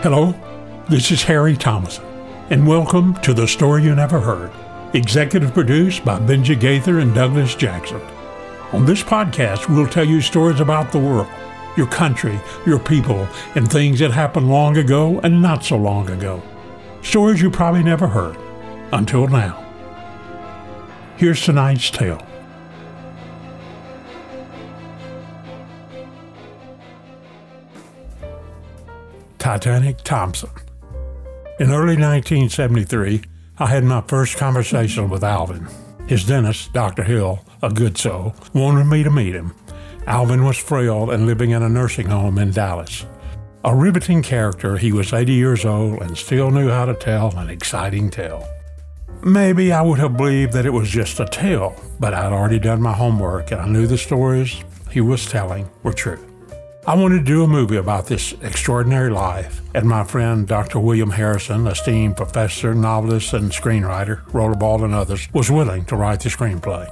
Hello, this is Harry Thomason, and welcome to The Story You Never Heard, executive produced by Benji Gaither and Douglas Jackson. On this podcast, we'll tell you stories about the world, your country, your people, and things that happened long ago and not so long ago. Stories you probably never heard until now. Here's tonight's tale. Titanic Thompson. In early 1973, I had my first conversation with Alvin. His dentist, Dr. Hill, a good soul, wanted me to meet him. Alvin was frail and living in a nursing home in Dallas. A riveting character, he was 80 years old and still knew how to tell an exciting tale. Maybe I would have believed that it was just a tale, but I'd already done my homework and I knew the stories he was telling were true. I wanted to do a movie about this extraordinary life, and my friend Dr. William Harrison, esteemed professor, novelist, and screenwriter, Rollerball and others, was willing to write the screenplay.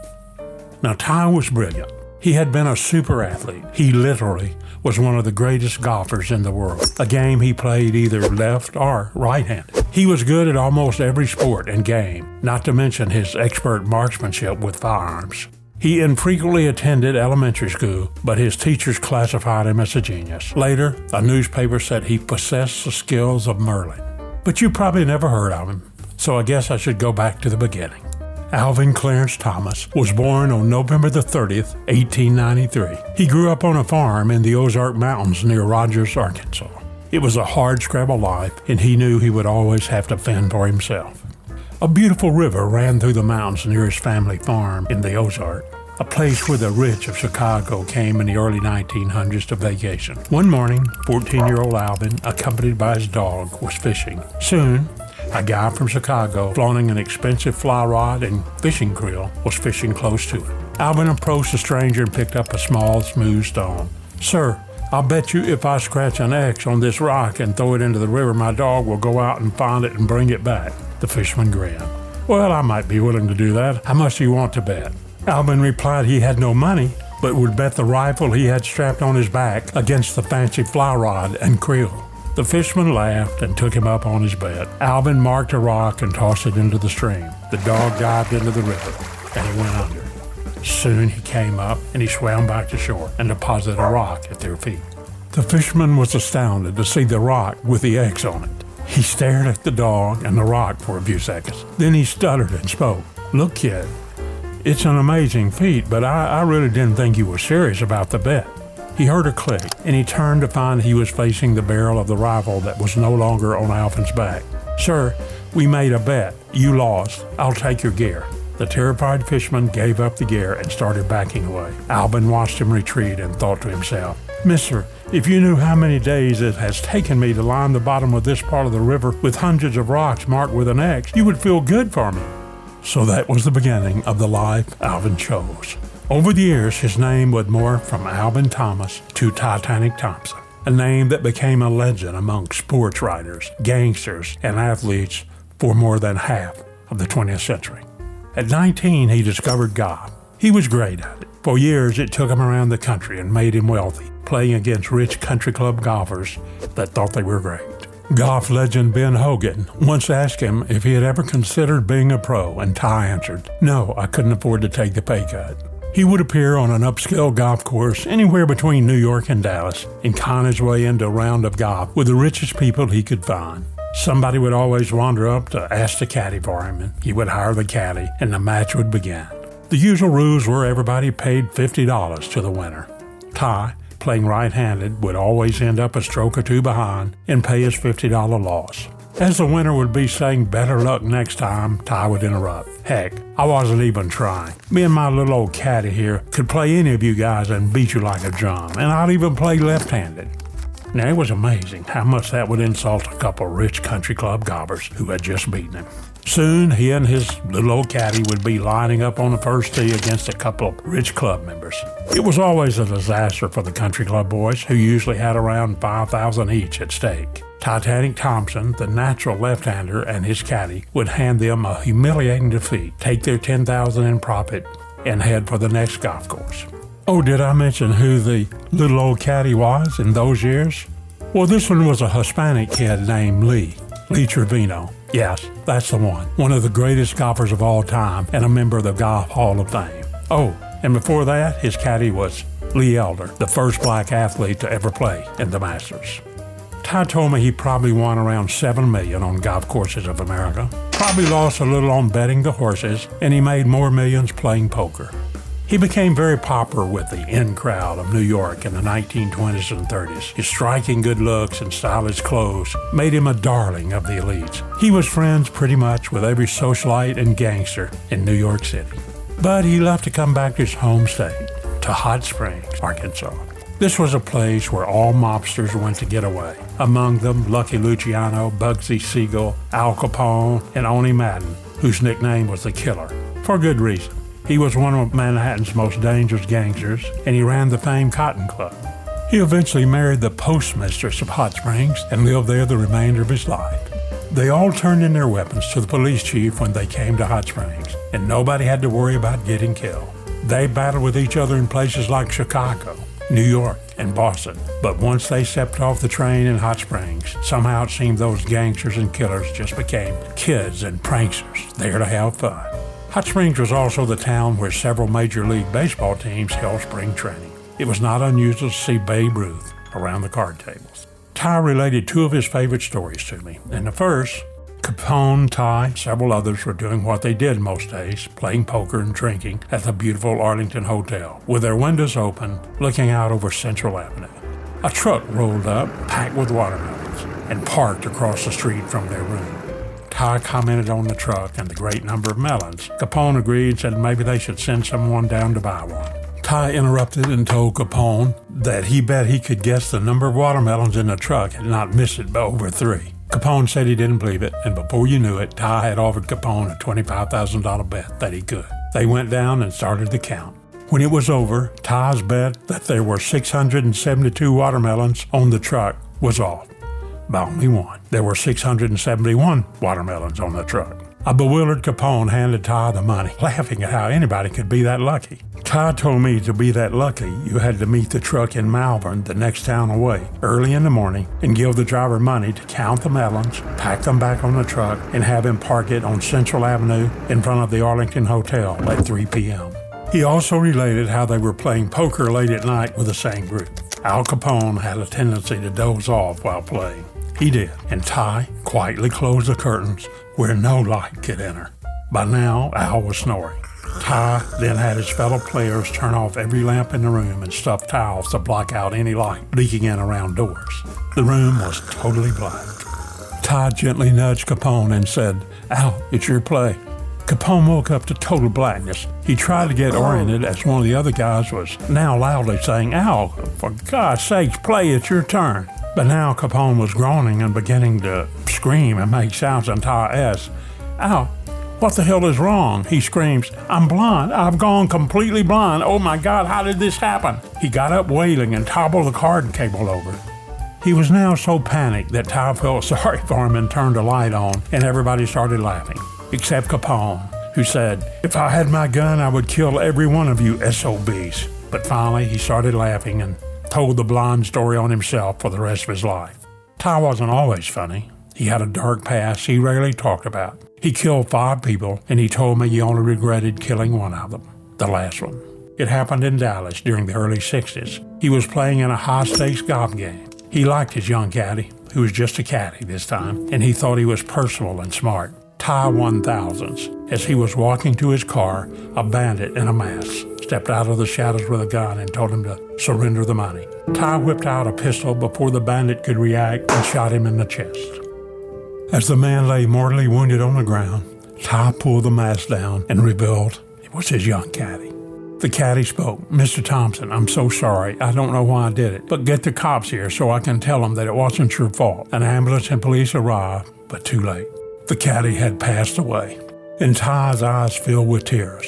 Now, Ty was brilliant. He had been a super athlete. He literally was one of the greatest golfers in the world, a game he played either left or right handed. He was good at almost every sport and game, not to mention his expert marksmanship with firearms. He infrequently attended elementary school, but his teachers classified him as a genius. Later, a newspaper said he possessed the skills of Merlin. But you probably never heard of him, so I guess I should go back to the beginning. Alvin Clarence Thomas was born on November the 30th, 1893. He grew up on a farm in the Ozark Mountains near Rogers, Arkansas. It was a hard scrabble life, and he knew he would always have to fend for himself. A beautiful river ran through the mountains near his family farm in the Ozark, a place where the rich of Chicago came in the early 1900s to vacation. One morning, 14 year old Alvin, accompanied by his dog, was fishing. Soon, a guy from Chicago, flaunting an expensive fly rod and fishing creel, was fishing close to it. Alvin approached the stranger and picked up a small, smooth stone. Sir, I'll bet you if I scratch an X on this rock and throw it into the river, my dog will go out and find it and bring it back. The fisherman grinned. Well, I might be willing to do that. How much do you want to bet? Alvin replied he had no money, but would bet the rifle he had strapped on his back against the fancy fly rod and creel. The fisherman laughed and took him up on his bet. Alvin marked a rock and tossed it into the stream. The dog dived into the river, and he went under. Soon he came up and he swam back to shore and deposited a rock at their feet. The fisherman was astounded to see the rock with the X on it. He stared at the dog and the rock for a few seconds. Then he stuttered and spoke. Look, kid, it's an amazing feat, but I, I really didn't think you were serious about the bet. He heard a click, and he turned to find he was facing the barrel of the rifle that was no longer on Alvin's back. Sir, we made a bet. You lost. I'll take your gear. The terrified fisherman gave up the gear and started backing away. Alvin watched him retreat and thought to himself, Mister, if you knew how many days it has taken me to line the bottom of this part of the river with hundreds of rocks marked with an X, you would feel good for me. So that was the beginning of the life Alvin chose. Over the years, his name would morph from Alvin Thomas to Titanic Thompson, a name that became a legend among sports writers, gangsters, and athletes for more than half of the 20th century. At 19, he discovered God. He was great at it. For years, it took him around the country and made him wealthy, playing against rich country club golfers that thought they were great. Golf legend Ben Hogan once asked him if he had ever considered being a pro, and Ty answered, No, I couldn't afford to take the pay cut. He would appear on an upscale golf course anywhere between New York and Dallas and con his way into a round of golf with the richest people he could find. Somebody would always wander up to ask the caddy for him, and he would hire the caddy, and the match would begin. The usual rules were everybody paid $50 to the winner. Ty, playing right handed, would always end up a stroke or two behind and pay his $50 loss. As the winner would be saying better luck next time, Ty would interrupt. Heck, I wasn't even trying. Me and my little old caddy here could play any of you guys and beat you like a drum, and I'd even play left handed. Now, it was amazing how much that would insult a couple rich country club gobbers who had just beaten him. Soon, he and his little old caddy would be lining up on the first tee against a couple of rich club members. It was always a disaster for the country club boys, who usually had around 5000 each at stake. Titanic Thompson, the natural left-hander, and his caddy would hand them a humiliating defeat, take their 10000 in profit, and head for the next golf course. Oh, did I mention who the little old caddy was in those years? Well, this one was a Hispanic kid named Lee, Lee Trevino. Yes, that's the one. One of the greatest golfers of all time and a member of the Golf Hall of Fame. Oh, and before that, his caddy was Lee Elder, the first black athlete to ever play in the Masters. Ty told me he probably won around 7 million on golf courses of America, probably lost a little on betting the horses, and he made more millions playing poker. He became very popular with the in crowd of New York in the 1920s and 30s. His striking good looks and stylish clothes made him a darling of the elites. He was friends pretty much with every socialite and gangster in New York City. But he left to come back to his home state, to Hot Springs, Arkansas. This was a place where all mobsters went to get away. Among them, Lucky Luciano, Bugsy Siegel, Al Capone, and Owney Madden, whose nickname was the Killer, for good reason. He was one of Manhattan's most dangerous gangsters, and he ran the famed Cotton Club. He eventually married the postmistress of Hot Springs and lived there the remainder of his life. They all turned in their weapons to the police chief when they came to Hot Springs, and nobody had to worry about getting killed. They battled with each other in places like Chicago, New York, and Boston. But once they stepped off the train in Hot Springs, somehow it seemed those gangsters and killers just became kids and pranksters there to have fun. Hot Springs was also the town where several Major League Baseball teams held spring training. It was not unusual to see Babe Ruth around the card tables. Ty related two of his favorite stories to me. In the first, Capone, Ty, and several others were doing what they did most days, playing poker and drinking at the beautiful Arlington Hotel, with their windows open, looking out over Central Avenue. A truck rolled up, packed with watermelons, and parked across the street from their room. Ty commented on the truck and the great number of melons. Capone agreed and said maybe they should send someone down to buy one. Ty interrupted and told Capone that he bet he could guess the number of watermelons in the truck and not miss it by over three. Capone said he didn't believe it, and before you knew it, Ty had offered Capone a $25,000 bet that he could. They went down and started the count. When it was over, Ty's bet that there were 672 watermelons on the truck was off by only one. There were 671 watermelons on the truck. A bewildered Capone handed Ty the money, laughing at how anybody could be that lucky. Ty told me to be that lucky, you had to meet the truck in Malvern, the next town away, early in the morning, and give the driver money to count the melons, pack them back on the truck, and have him park it on Central Avenue in front of the Arlington Hotel at 3 p.m. He also related how they were playing poker late at night with the same group. Al Capone had a tendency to doze off while playing. He did, and Ty quietly closed the curtains where no light could enter. By now, Al was snoring. Ty then had his fellow players turn off every lamp in the room and stuff towels to block out any light leaking in around doors. The room was totally black. Ty gently nudged Capone and said, Al, it's your play. Capone woke up to total blackness. He tried to get oh. oriented as one of the other guys was now loudly saying, Al, for God's sakes, play, it's your turn. But now Capone was groaning and beginning to scream and make sounds until I asked, Al, what the hell is wrong? He screams, I'm blind. I've gone completely blind. Oh my God, how did this happen? He got up wailing and toppled the card cable over. He was now so panicked that Ty felt sorry for him and turned a light on, and everybody started laughing, except Capone, who said, If I had my gun, I would kill every one of you SOBs. But finally, he started laughing and told the blind story on himself for the rest of his life. Ty wasn't always funny. He had a dark past he rarely talked about. He killed five people, and he told me he only regretted killing one of them, the last one. It happened in Dallas during the early 60s. He was playing in a high stakes golf game. He liked his young caddy, who was just a caddy this time, and he thought he was personal and smart. Ty won thousands. As he was walking to his car, a bandit in a mask stepped out of the shadows with a gun and told him to surrender the money. Ty whipped out a pistol before the bandit could react and shot him in the chest. As the man lay mortally wounded on the ground, Ty pulled the mask down and revealed it was his young caddy. The caddy spoke, Mr. Thompson, I'm so sorry. I don't know why I did it, but get the cops here so I can tell them that it wasn't your fault. An ambulance and police arrived, but too late. The caddy had passed away, and Ty's eyes filled with tears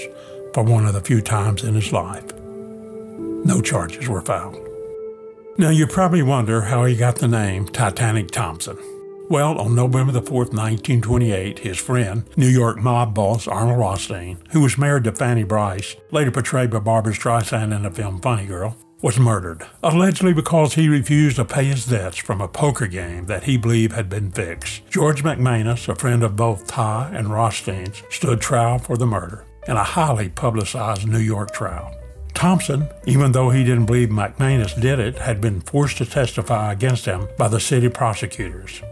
for one of the few times in his life. No charges were filed. Now, you probably wonder how he got the name Titanic Thompson. Well, on November the 4th, 1928, his friend, New York mob boss Arnold Rothstein, who was married to Fanny Brice, later portrayed by Barbra Streisand in the film Funny Girl, was murdered, allegedly because he refused to pay his debts from a poker game that he believed had been fixed. George McManus, a friend of both Ty and Rothstein's, stood trial for the murder in a highly publicized New York trial. Thompson, even though he didn't believe McManus did it, had been forced to testify against him by the city prosecutors.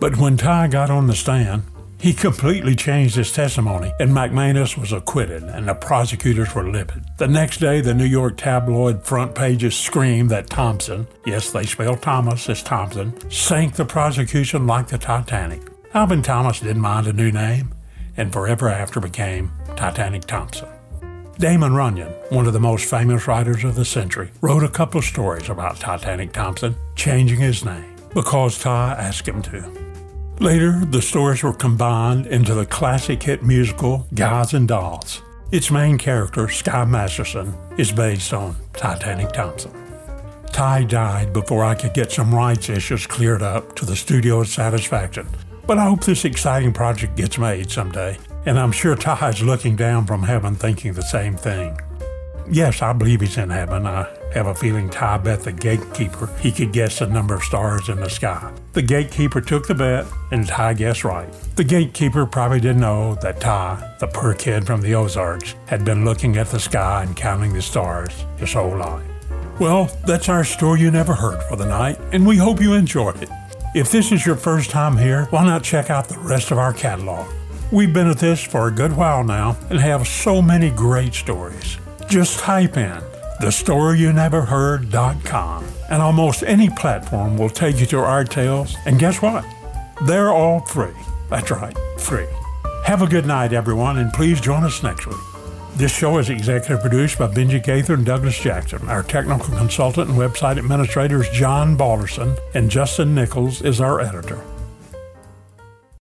But when Ty got on the stand, he completely changed his testimony, and McManus was acquitted, and the prosecutors were livid. The next day, the New York tabloid front pages screamed that Thompson, yes, they spelled Thomas as Thompson, sank the prosecution like the Titanic. Alvin Thomas didn't mind a new name, and forever after became Titanic Thompson. Damon Runyon, one of the most famous writers of the century, wrote a couple of stories about Titanic Thompson, changing his name because Ty asked him to. Later, the stories were combined into the classic hit musical Guys and Dolls. Its main character, Sky Masterson, is based on Titanic Thompson. Ty died before I could get some rights issues cleared up to the studio's satisfaction, but I hope this exciting project gets made someday, and I'm sure Ty's looking down from heaven thinking the same thing. Yes, I believe he's in heaven. I have a feeling Ty bet the gatekeeper he could guess the number of stars in the sky. The gatekeeper took the bet, and Ty guessed right. The gatekeeper probably didn't know that Ty, the poor kid from the Ozarks, had been looking at the sky and counting the stars his whole life. Well, that's our story you never heard for the night, and we hope you enjoyed it. If this is your first time here, why not check out the rest of our catalog? We've been at this for a good while now and have so many great stories. Just type in thestoryouneverheard.com and almost any platform will take you to our tales. And guess what? They're all free. That's right, free. Have a good night, everyone, and please join us next week. This show is executive produced by Benji Gaither and Douglas Jackson. Our technical consultant and website administrator is John Balderson, and Justin Nichols is our editor.